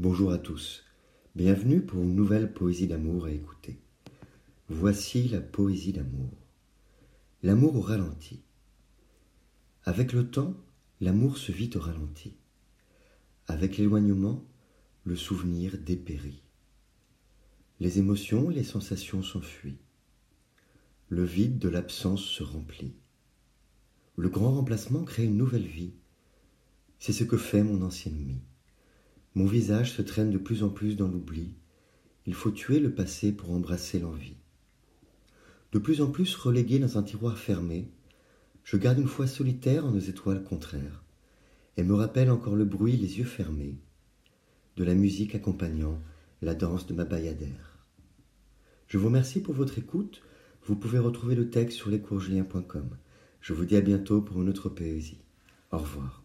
Bonjour à tous, bienvenue pour une nouvelle poésie d'amour à écouter. Voici la poésie d'amour. L'amour au ralenti. Avec le temps, l'amour se vit au ralenti. Avec l'éloignement, le souvenir dépérit. Les émotions, les sensations s'enfuient. Le vide de l'absence se remplit. Le grand remplacement crée une nouvelle vie. C'est ce que fait mon ancien ennemi. Mon visage se traîne de plus en plus dans l'oubli. Il faut tuer le passé pour embrasser l'envie. De plus en plus relégué dans un tiroir fermé, je garde une foi solitaire en nos étoiles contraires, et me rappelle encore le bruit les yeux fermés, de la musique accompagnant la danse de ma bayadère. Je vous remercie pour votre écoute. Vous pouvez retrouver le texte sur lescourgeliens.com. Je vous dis à bientôt pour une autre poésie. Au revoir.